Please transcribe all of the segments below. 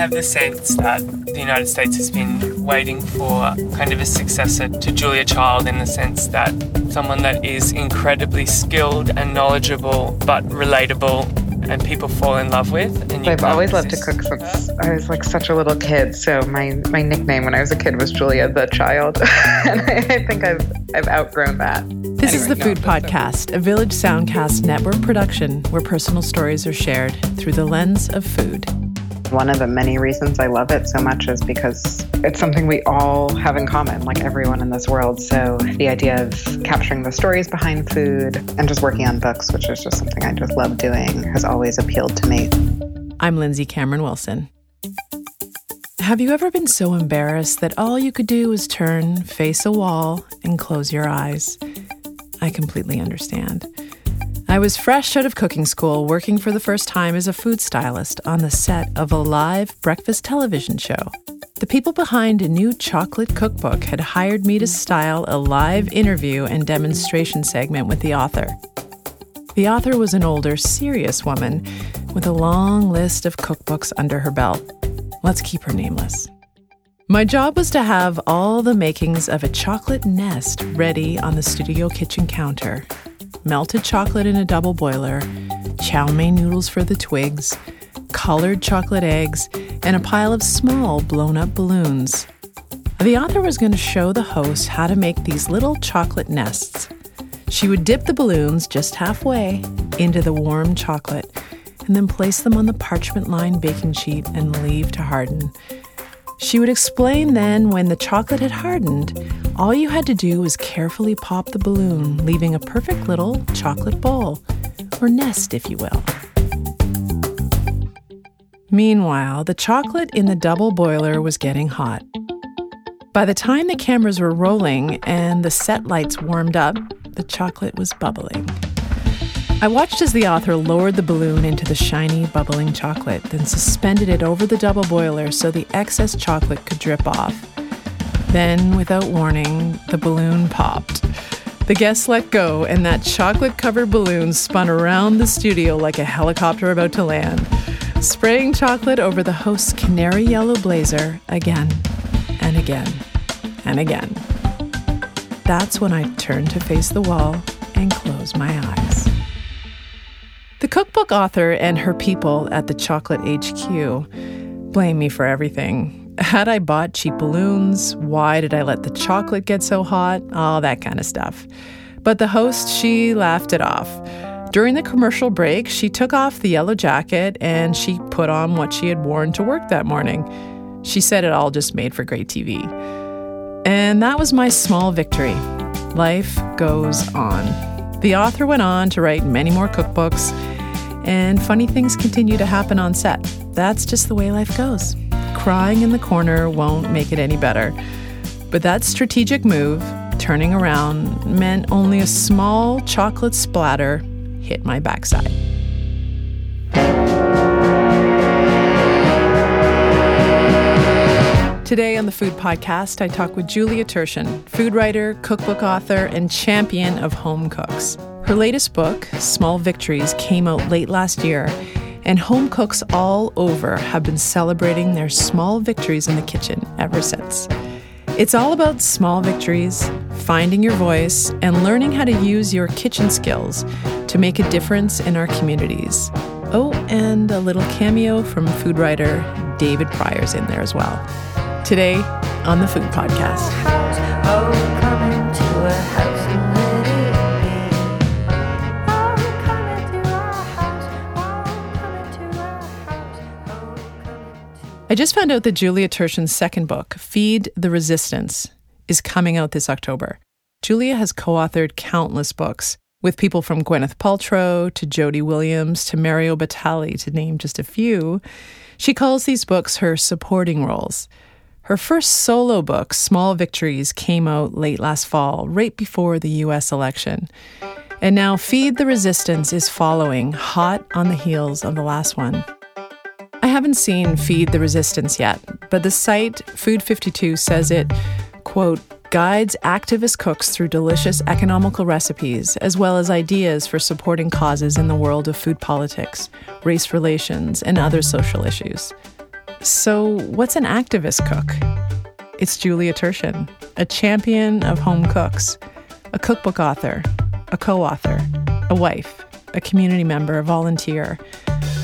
have the sense that the United States has been waiting for kind of a successor to Julia Child in the sense that someone that is incredibly skilled and knowledgeable but relatable and people fall in love with. And I've always loved to cook since I was like such a little kid. So my, my nickname when I was a kid was Julia the Child, and I, I, think I've I've outgrown that. This anyway, is the no, Food Podcast, a Village Soundcast network production where personal stories are shared through the lens of food. One of the many reasons I love it so much is because it's something we all have in common, like everyone in this world. So the idea of capturing the stories behind food and just working on books, which is just something I just love doing, has always appealed to me. I'm Lindsay Cameron Wilson. Have you ever been so embarrassed that all you could do was turn, face a wall, and close your eyes? I completely understand. I was fresh out of cooking school, working for the first time as a food stylist on the set of a live breakfast television show. The people behind a new chocolate cookbook had hired me to style a live interview and demonstration segment with the author. The author was an older, serious woman with a long list of cookbooks under her belt. Let's keep her nameless. My job was to have all the makings of a chocolate nest ready on the studio kitchen counter melted chocolate in a double boiler, chow mein noodles for the twigs, colored chocolate eggs, and a pile of small blown up balloons. The author was going to show the host how to make these little chocolate nests. She would dip the balloons just halfway into the warm chocolate and then place them on the parchment lined baking sheet and leave to harden. She would explain then when the chocolate had hardened, all you had to do was carefully pop the balloon, leaving a perfect little chocolate bowl, or nest, if you will. Meanwhile, the chocolate in the double boiler was getting hot. By the time the cameras were rolling and the set lights warmed up, the chocolate was bubbling. I watched as the author lowered the balloon into the shiny, bubbling chocolate, then suspended it over the double boiler so the excess chocolate could drip off. Then, without warning, the balloon popped. The guests let go, and that chocolate covered balloon spun around the studio like a helicopter about to land, spraying chocolate over the host's canary yellow blazer again and again and again. That's when I turned to face the wall and close my eyes. Cookbook author and her people at the Chocolate HQ blame me for everything. Had I bought cheap balloons? Why did I let the chocolate get so hot? All that kind of stuff. But the host, she laughed it off. During the commercial break, she took off the yellow jacket and she put on what she had worn to work that morning. She said it all just made for great TV. And that was my small victory. Life goes on. The author went on to write many more cookbooks, and funny things continue to happen on set. That's just the way life goes. Crying in the corner won't make it any better. But that strategic move, turning around, meant only a small chocolate splatter hit my backside. Today on the Food Podcast, I talk with Julia Turshen, food writer, cookbook author, and champion of home cooks. Her latest book, Small Victories, came out late last year, and home cooks all over have been celebrating their small victories in the kitchen ever since. It's all about small victories, finding your voice, and learning how to use your kitchen skills to make a difference in our communities. Oh, and a little cameo from food writer David Prior's in there as well today on the Food Podcast. I just found out that Julia Turshen's second book, Feed the Resistance, is coming out this October. Julia has co authored countless books with people from Gwyneth Paltrow to Jody Williams to Mario Batali, to name just a few. She calls these books her supporting roles. Her first solo book, Small Victories, came out late last fall, right before the US election. And now Feed the Resistance is following, hot on the heels of the last one. I haven't seen Feed the Resistance yet, but the site Food 52 says it, quote, guides activist cooks through delicious economical recipes, as well as ideas for supporting causes in the world of food politics, race relations, and other social issues. So, what's an activist cook? It's Julia Turshen, a champion of home cooks, a cookbook author, a co author, a wife, a community member, a volunteer.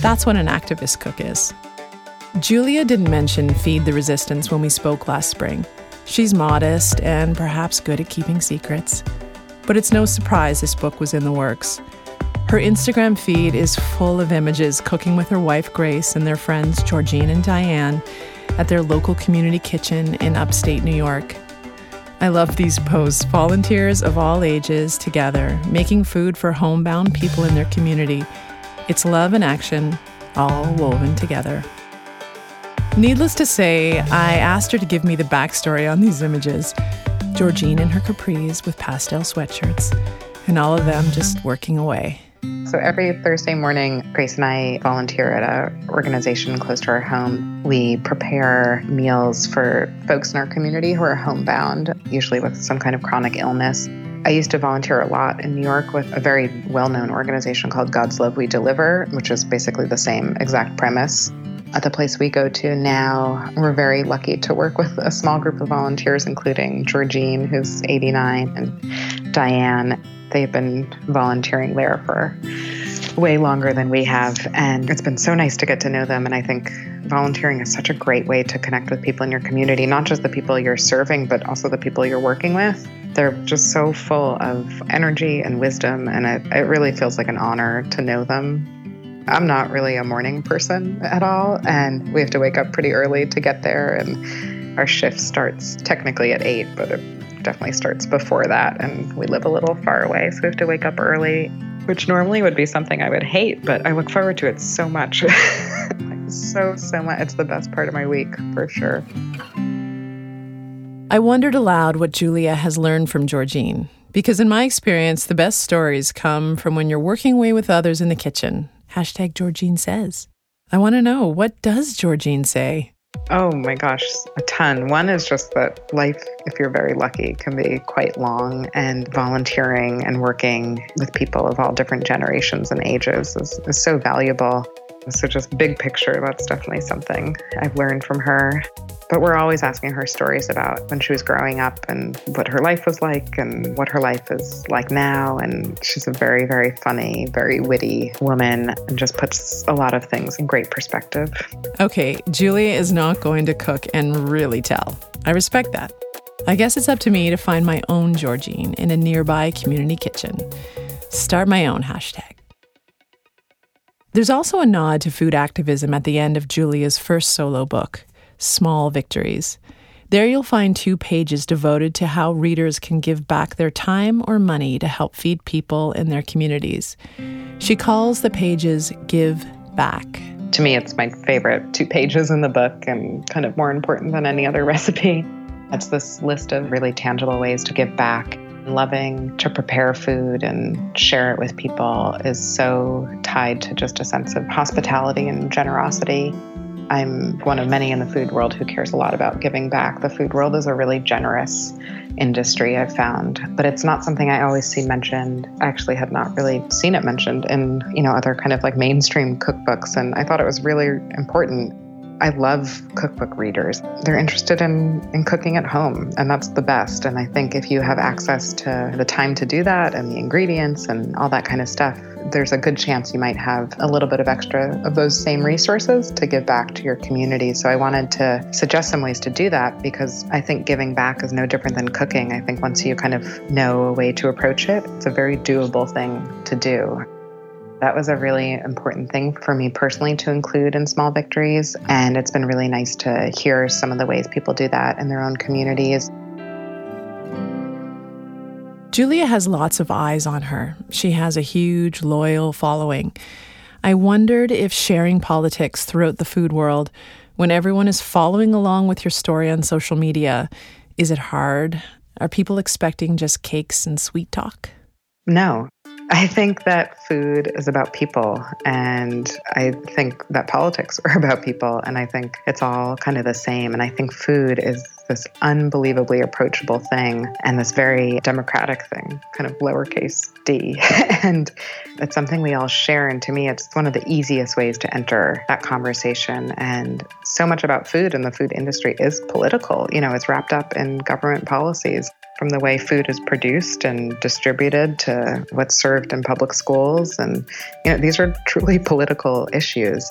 That's what an activist cook is. Julia didn't mention Feed the Resistance when we spoke last spring. She's modest and perhaps good at keeping secrets. But it's no surprise this book was in the works. Her Instagram feed is full of images cooking with her wife Grace and their friends Georgine and Diane at their local community kitchen in upstate New York. I love these posts, volunteers of all ages together, making food for homebound people in their community. It's love and action, all woven together. Needless to say, I asked her to give me the backstory on these images Georgine in her capris with pastel sweatshirts, and all of them just working away. So every Thursday morning, Grace and I volunteer at an organization close to our home. We prepare meals for folks in our community who are homebound, usually with some kind of chronic illness. I used to volunteer a lot in New York with a very well known organization called God's Love We Deliver, which is basically the same exact premise. At the place we go to now, we're very lucky to work with a small group of volunteers, including Georgine, who's 89, and Diane, They've been volunteering there for way longer than we have. And it's been so nice to get to know them. And I think volunteering is such a great way to connect with people in your community, not just the people you're serving, but also the people you're working with. They're just so full of energy and wisdom. And it, it really feels like an honor to know them. I'm not really a morning person at all. And we have to wake up pretty early to get there. And our shift starts technically at eight, but it definitely starts before that, and we live a little far away, so we have to wake up early, which normally would be something I would hate, but I look forward to it so much. so, so much. It's the best part of my week, for sure. I wondered aloud what Julia has learned from Georgine, because in my experience, the best stories come from when you're working away with others in the kitchen. Hashtag Georgine says. I want to know what does Georgine say? Oh my gosh, a ton. One is just that life, if you're very lucky, can be quite long, and volunteering and working with people of all different generations and ages is, is so valuable. So, just big picture, that's definitely something I've learned from her. But we're always asking her stories about when she was growing up and what her life was like and what her life is like now. And she's a very, very funny, very witty woman and just puts a lot of things in great perspective. Okay, Julia is not going to cook and really tell. I respect that. I guess it's up to me to find my own Georgine in a nearby community kitchen. Start my own hashtag. There's also a nod to food activism at the end of Julia's first solo book, Small Victories. There you'll find two pages devoted to how readers can give back their time or money to help feed people in their communities. She calls the pages Give Back. To me, it's my favorite two pages in the book and kind of more important than any other recipe. It's this list of really tangible ways to give back loving to prepare food and share it with people is so tied to just a sense of hospitality and generosity. I'm one of many in the food world who cares a lot about giving back. The food world is a really generous industry, I've found, but it's not something I always see mentioned. I actually had not really seen it mentioned in, you know, other kind of like mainstream cookbooks, and I thought it was really important I love cookbook readers. They're interested in, in cooking at home, and that's the best. And I think if you have access to the time to do that and the ingredients and all that kind of stuff, there's a good chance you might have a little bit of extra of those same resources to give back to your community. So I wanted to suggest some ways to do that because I think giving back is no different than cooking. I think once you kind of know a way to approach it, it's a very doable thing to do. That was a really important thing for me personally to include in small victories. And it's been really nice to hear some of the ways people do that in their own communities. Julia has lots of eyes on her. She has a huge, loyal following. I wondered if sharing politics throughout the food world, when everyone is following along with your story on social media, is it hard? Are people expecting just cakes and sweet talk? No, I think that food is about people, and I think that politics are about people, and I think it's all kind of the same. And I think food is this unbelievably approachable thing and this very democratic thing, kind of lowercase d. and it's something we all share. And to me, it's one of the easiest ways to enter that conversation. And so much about food and the food industry is political. You know, it's wrapped up in government policies from the way food is produced and distributed to what's served in public schools. And, you know, these are truly political issues.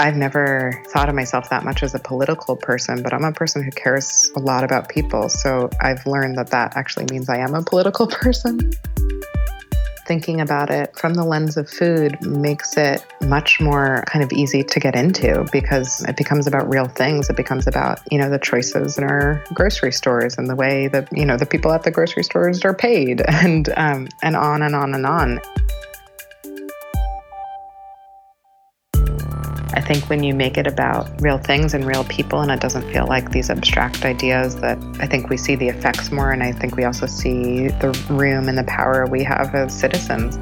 I've never thought of myself that much as a political person, but I'm a person who cares a lot about people. So I've learned that that actually means I am a political person thinking about it from the lens of food makes it much more kind of easy to get into because it becomes about real things. It becomes about, you know, the choices in our grocery stores and the way that, you know, the people at the grocery stores are paid and um, and on and on and on. I think when you make it about real things and real people, and it doesn't feel like these abstract ideas, that I think we see the effects more, and I think we also see the room and the power we have as citizens.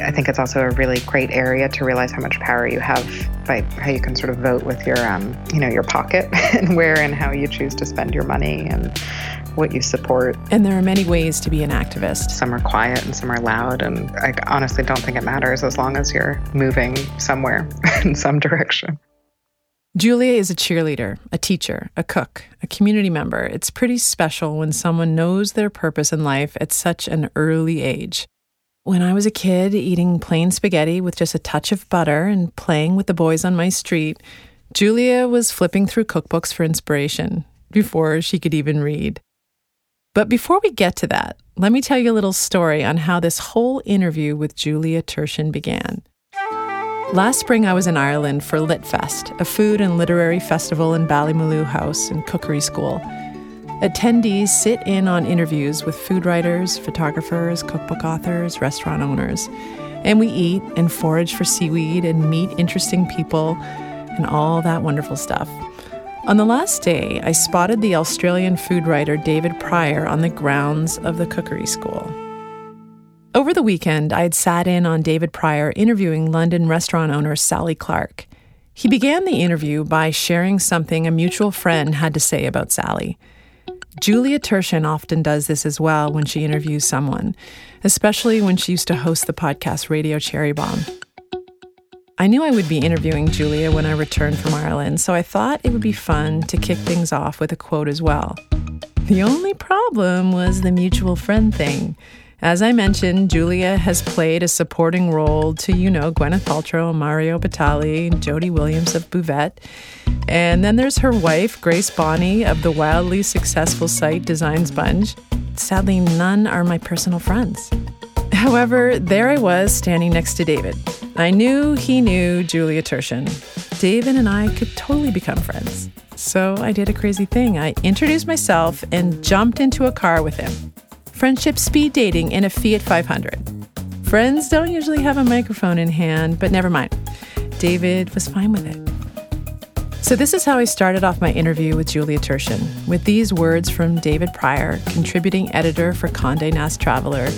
I think it's also a really great area to realize how much power you have by how you can sort of vote with your, um, you know, your pocket and where and how you choose to spend your money and what you support. And there are many ways to be an activist. Some are quiet and some are loud. And I honestly don't think it matters as long as you're moving somewhere in some direction. Julia is a cheerleader, a teacher, a cook, a community member. It's pretty special when someone knows their purpose in life at such an early age. When I was a kid, eating plain spaghetti with just a touch of butter and playing with the boys on my street, Julia was flipping through cookbooks for inspiration before she could even read. But before we get to that, let me tell you a little story on how this whole interview with Julia Turshen began. Last spring, I was in Ireland for Litfest, a food and literary festival in Ballymaloe House and Cookery School. Attendees sit in on interviews with food writers, photographers, cookbook authors, restaurant owners. And we eat and forage for seaweed and meet interesting people and all that wonderful stuff. On the last day, I spotted the Australian food writer David Prior on the grounds of the cookery school. Over the weekend, I had sat in on David Prior interviewing London restaurant owner Sally Clarke. He began the interview by sharing something a mutual friend had to say about Sally. Julia Turshen often does this as well when she interviews someone, especially when she used to host the podcast Radio Cherry Bomb. I knew I would be interviewing Julia when I returned from Ireland, so I thought it would be fun to kick things off with a quote as well. The only problem was the mutual friend thing. As I mentioned, Julia has played a supporting role to, you know, Gwyneth Paltrow, Mario Batali, Jody Williams of Buvette. And then there's her wife, Grace Bonney, of the wildly successful site Design Sponge. Sadly, none are my personal friends. However, there I was standing next to David. I knew he knew Julia Turshen. David and I could totally become friends. So I did a crazy thing. I introduced myself and jumped into a car with him. Friendship speed dating in a Fiat 500. Friends don't usually have a microphone in hand, but never mind. David was fine with it. So, this is how I started off my interview with Julia Turshen, with these words from David Prior, contributing editor for Conde Nast Traveler,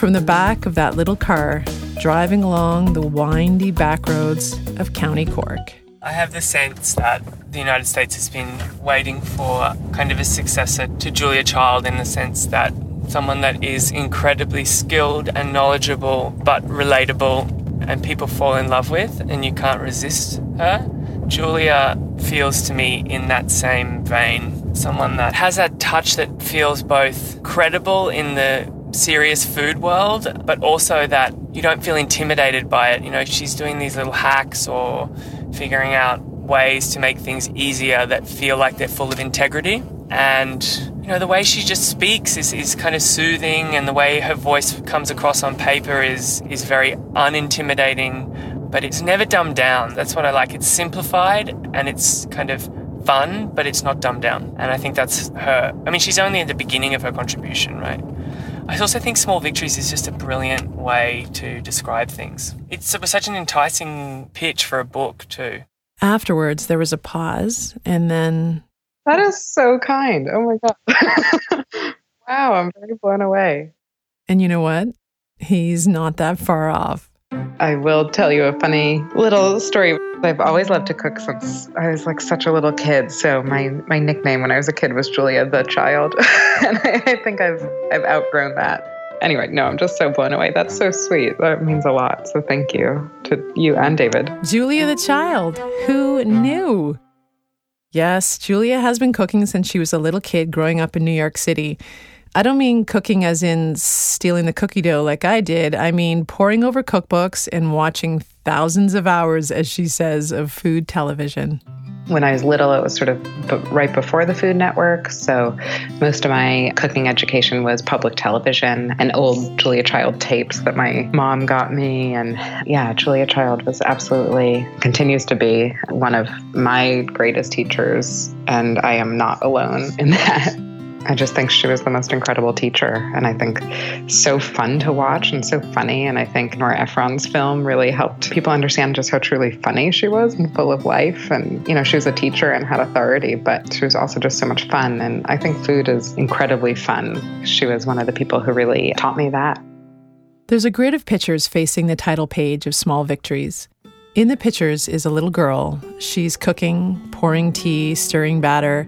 from the back of that little car driving along the windy back roads of County Cork. I have the sense that the United States has been waiting for kind of a successor to Julia Child in the sense that someone that is incredibly skilled and knowledgeable but relatable and people fall in love with and you can't resist her. Julia feels to me in that same vein. Someone that has that touch that feels both credible in the serious food world, but also that you don't feel intimidated by it. You know, she's doing these little hacks or figuring out ways to make things easier that feel like they're full of integrity. And, you know, the way she just speaks is, is kind of soothing, and the way her voice comes across on paper is, is very unintimidating, but it's never dumbed down. That's what I like. It's simplified and it's kind of fun, but it's not dumbed down. And I think that's her. I mean, she's only at the beginning of her contribution, right? I also think Small Victories is just a brilliant way to describe things. It's such an enticing pitch for a book, too. Afterwards, there was a pause, and then. That is so kind. Oh my God. wow, I'm very blown away. And you know what? He's not that far off. I will tell you a funny little story. I've always loved to cook since I was like such a little kid. So my my nickname when I was a kid was Julia the Child, and I, I think I've I've outgrown that. Anyway, no, I'm just so blown away. That's so sweet. That means a lot. So thank you to you and David. Julia the Child. Who knew? Yes, Julia has been cooking since she was a little kid growing up in New York City. I don't mean cooking as in stealing the cookie dough like I did. I mean poring over cookbooks and watching thousands of hours, as she says, of food television. When I was little, it was sort of right before the Food Network. So most of my cooking education was public television and old Julia Child tapes that my mom got me. And yeah, Julia Child was absolutely, continues to be one of my greatest teachers. And I am not alone in that. I just think she was the most incredible teacher. And I think so fun to watch and so funny. And I think Nora Ephron's film really helped people understand just how truly funny she was and full of life. And, you know, she was a teacher and had authority, but she was also just so much fun. And I think food is incredibly fun. She was one of the people who really taught me that. There's a grid of pictures facing the title page of Small Victories. In the pictures is a little girl. She's cooking, pouring tea, stirring batter.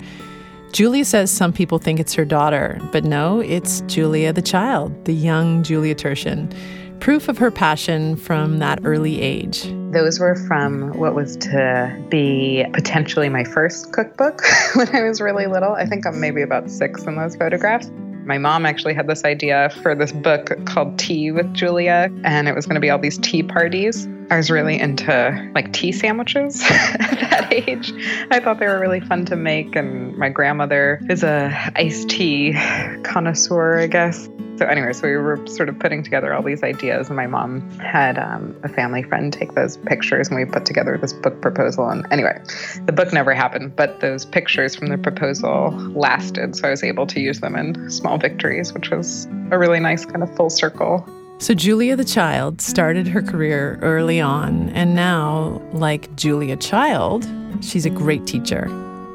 Julia says some people think it's her daughter, but no, it's Julia the child, the young Julia Turshen. Proof of her passion from that early age. Those were from what was to be potentially my first cookbook when I was really little. I think I'm maybe about six in those photographs. My mom actually had this idea for this book called Tea with Julia, and it was going to be all these tea parties. I was really into like tea sandwiches at that age. I thought they were really fun to make, and my grandmother is a iced tea connoisseur, I guess. So anyway, so we were sort of putting together all these ideas, and my mom had um, a family friend take those pictures, and we put together this book proposal. And anyway, the book never happened, but those pictures from the proposal lasted, so I was able to use them in Small Victories, which was a really nice kind of full circle. So Julia the Child started her career early on, and now, like Julia Child, she's a great teacher.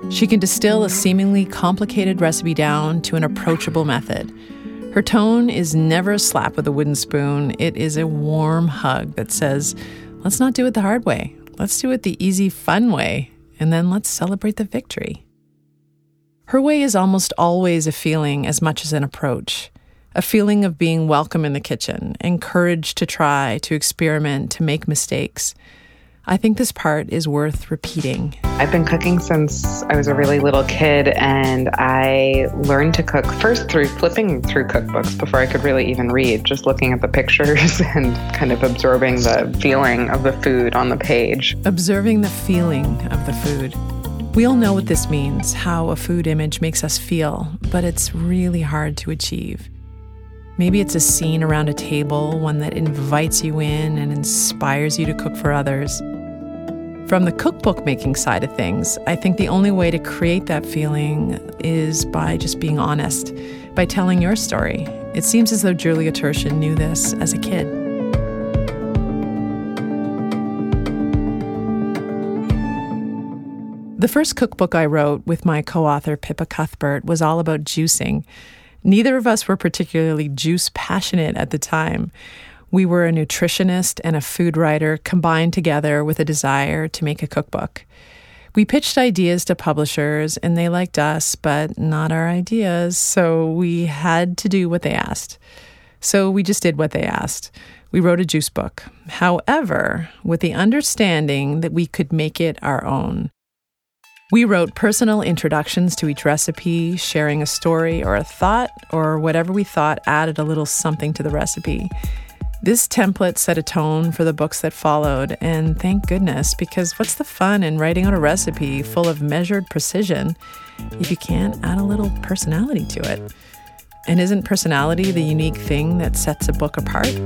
She can distill a seemingly complicated recipe down to an approachable method. Her tone is never a slap with a wooden spoon. It is a warm hug that says, let's not do it the hard way. Let's do it the easy, fun way. And then let's celebrate the victory. Her way is almost always a feeling as much as an approach a feeling of being welcome in the kitchen, encouraged to try, to experiment, to make mistakes. I think this part is worth repeating. I've been cooking since I was a really little kid, and I learned to cook first through flipping through cookbooks before I could really even read, just looking at the pictures and kind of absorbing the feeling of the food on the page. Observing the feeling of the food. We all know what this means, how a food image makes us feel, but it's really hard to achieve. Maybe it's a scene around a table, one that invites you in and inspires you to cook for others. From the cookbook making side of things, I think the only way to create that feeling is by just being honest, by telling your story. It seems as though Julia Turshen knew this as a kid. The first cookbook I wrote with my co author Pippa Cuthbert was all about juicing. Neither of us were particularly juice passionate at the time. We were a nutritionist and a food writer combined together with a desire to make a cookbook. We pitched ideas to publishers and they liked us, but not our ideas, so we had to do what they asked. So we just did what they asked. We wrote a juice book. However, with the understanding that we could make it our own. We wrote personal introductions to each recipe, sharing a story or a thought or whatever we thought added a little something to the recipe. This template set a tone for the books that followed, and thank goodness, because what's the fun in writing out a recipe full of measured precision if you can't add a little personality to it? And isn't personality the unique thing that sets a book apart?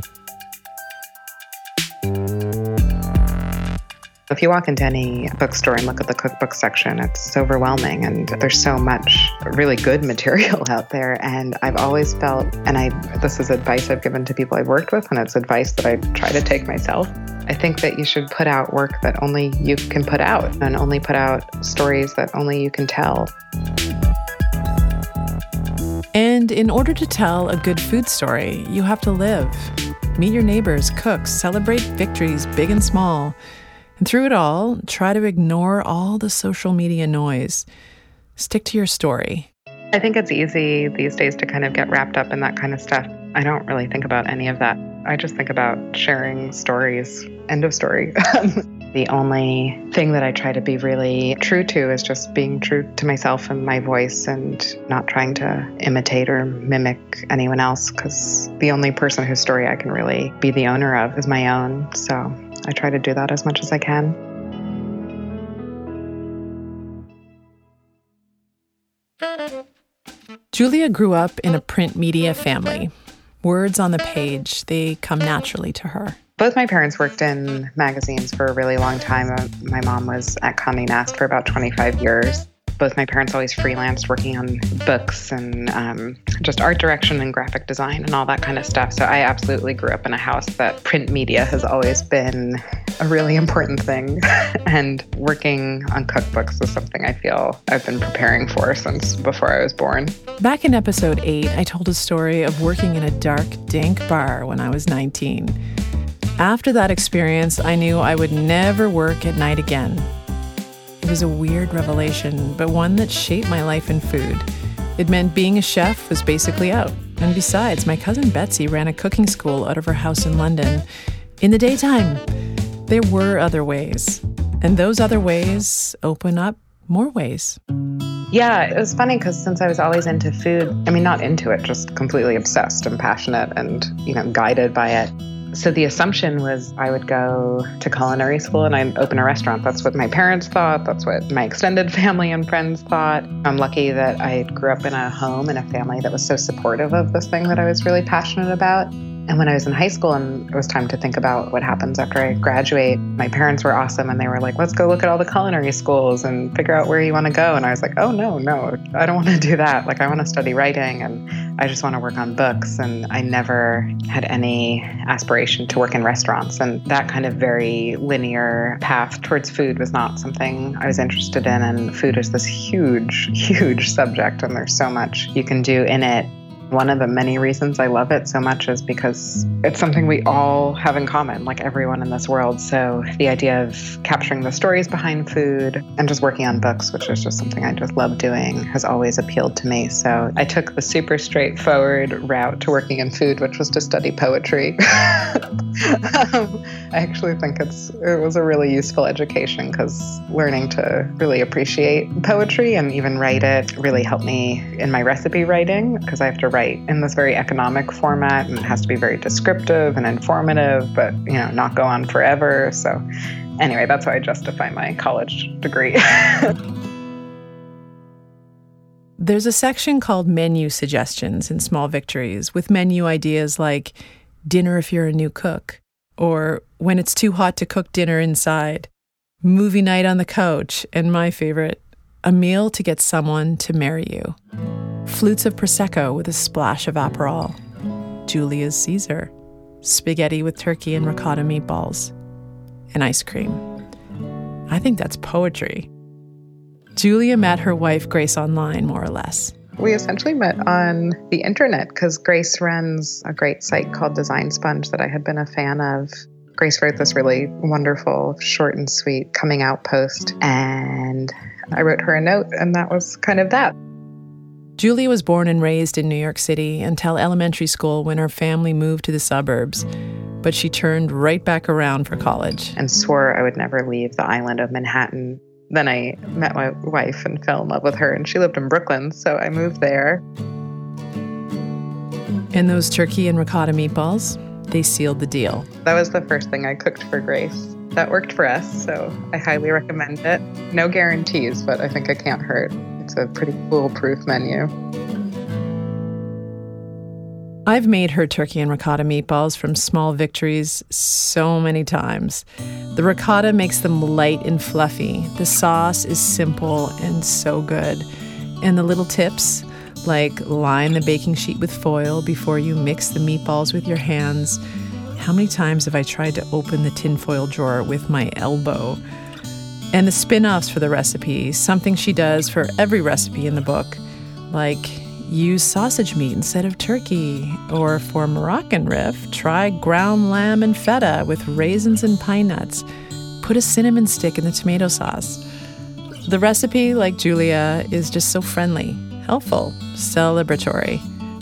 If you walk into any bookstore and look at the cookbook section, it's overwhelming and there's so much really good material out there. And I've always felt, and I this is advice I've given to people I've worked with, and it's advice that I try to take myself. I think that you should put out work that only you can put out and only put out stories that only you can tell. And in order to tell a good food story, you have to live. meet your neighbors, cook, celebrate victories, big and small. And through it all, try to ignore all the social media noise. Stick to your story. I think it's easy these days to kind of get wrapped up in that kind of stuff. I don't really think about any of that. I just think about sharing stories. End of story. the only thing that I try to be really true to is just being true to myself and my voice and not trying to imitate or mimic anyone else because the only person whose story I can really be the owner of is my own. So I try to do that as much as I can. Julia grew up in a print media family. Words on the page, they come naturally to her. Both my parents worked in magazines for a really long time. Uh, my mom was at Condé Nast for about 25 years both my parents always freelanced working on books and um, just art direction and graphic design and all that kind of stuff. So I absolutely grew up in a house that print media has always been a really important thing. and working on cookbooks is something I feel I've been preparing for since before I was born. Back in episode 8, I told a story of working in a dark, dank bar when I was 19. After that experience, I knew I would never work at night again. It was a weird revelation, but one that shaped my life in food. It meant being a chef was basically out. And besides, my cousin Betsy ran a cooking school out of her house in London. In the daytime, there were other ways. And those other ways open up more ways. Yeah, it was funny because since I was always into food, I mean, not into it, just completely obsessed and passionate and, you know, guided by it. So the assumption was I would go to culinary school and I'd open a restaurant. That's what my parents thought. That's what my extended family and friends thought. I'm lucky that I grew up in a home and a family that was so supportive of this thing that I was really passionate about. And when I was in high school and it was time to think about what happens after I graduate, my parents were awesome and they were like, let's go look at all the culinary schools and figure out where you want to go. And I was like, oh, no, no, I don't want to do that. Like, I want to study writing and I just want to work on books. And I never had any aspiration to work in restaurants. And that kind of very linear path towards food was not something I was interested in. And food is this huge, huge subject, and there's so much you can do in it. One of the many reasons I love it so much is because it's something we all have in common, like everyone in this world. So the idea of capturing the stories behind food and just working on books, which is just something I just love doing, has always appealed to me. So I took the super straightforward route to working in food, which was to study poetry. um, I actually think it's it was a really useful education because learning to really appreciate poetry and even write it really helped me in my recipe writing because I have to write write in this very economic format and it has to be very descriptive and informative, but you know, not go on forever. So anyway, that's how I justify my college degree. There's a section called menu suggestions in Small Victories with menu ideas like dinner if you're a new cook, or when it's too hot to cook dinner inside, movie night on the couch, and my favorite, a meal to get someone to marry you flutes of Prosecco with a splash of Aperol, Julia's Caesar, spaghetti with turkey and ricotta meatballs, and ice cream. I think that's poetry. Julia met her wife Grace online, more or less. We essentially met on the internet because Grace runs a great site called Design Sponge that I had been a fan of. Grace wrote this really wonderful, short and sweet coming out post, and I wrote her a note, and that was kind of that. Julia was born and raised in New York City until elementary school when her family moved to the suburbs. But she turned right back around for college. And swore I would never leave the island of Manhattan. Then I met my wife and fell in love with her, and she lived in Brooklyn, so I moved there. And those turkey and ricotta meatballs, they sealed the deal. That was the first thing I cooked for Grace. That worked for us, so I highly recommend it. No guarantees, but I think it can't hurt. It's a pretty foolproof menu. I've made her turkey and ricotta meatballs from small victories so many times. The ricotta makes them light and fluffy. The sauce is simple and so good. And the little tips, like line the baking sheet with foil before you mix the meatballs with your hands. How many times have I tried to open the tinfoil drawer with my elbow? And the spin offs for the recipe, something she does for every recipe in the book, like use sausage meat instead of turkey. Or for Moroccan riff, try ground lamb and feta with raisins and pine nuts. Put a cinnamon stick in the tomato sauce. The recipe, like Julia, is just so friendly, helpful, celebratory,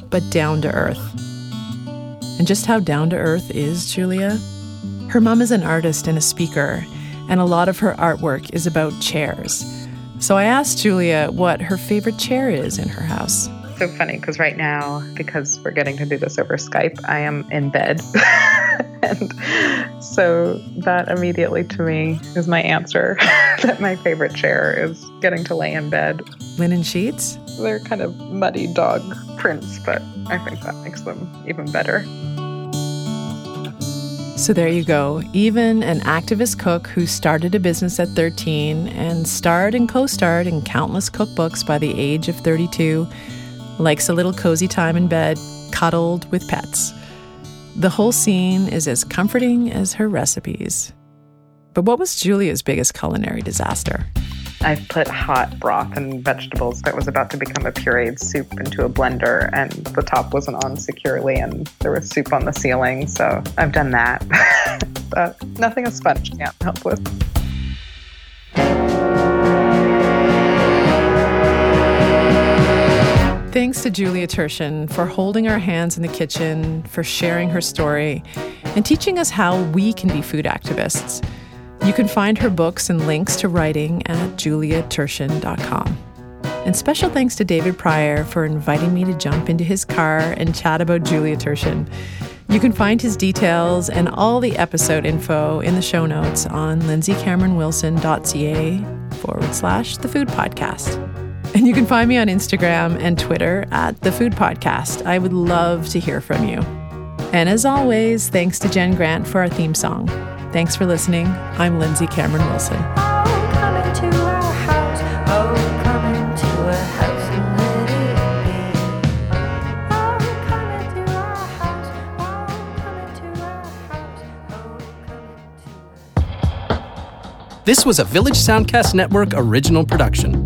but down to earth. And just how down to earth is Julia? Her mom is an artist and a speaker, and a lot of her artwork is about chairs. So I asked Julia what her favorite chair is in her house. So funny because right now, because we're getting to do this over Skype, I am in bed. and so that immediately to me is my answer that my favorite chair is getting to lay in bed. Linen sheets? They're kind of muddy dog prints, but I think that makes them even better. So there you go. Even an activist cook who started a business at 13 and starred and co starred in countless cookbooks by the age of 32 likes a little cozy time in bed, cuddled with pets. The whole scene is as comforting as her recipes. But what was Julia's biggest culinary disaster? I put hot broth and vegetables that was about to become a pureed soup into a blender, and the top wasn't on securely, and there was soup on the ceiling. So I've done that. but nothing a sponge can't help with. Thanks to Julia Turshen for holding our hands in the kitchen, for sharing her story, and teaching us how we can be food activists. You can find her books and links to writing at juliaturshen.com. And special thanks to David Prior for inviting me to jump into his car and chat about Julia Turshen. You can find his details and all the episode info in the show notes on lindsaycameronwilson.ca forward slash the food podcast. And you can find me on Instagram and Twitter at The Food Podcast. I would love to hear from you. And as always, thanks to Jen Grant for our theme song. Thanks for listening. I'm Lindsay Cameron Wilson. This was a Village Soundcast Network original production.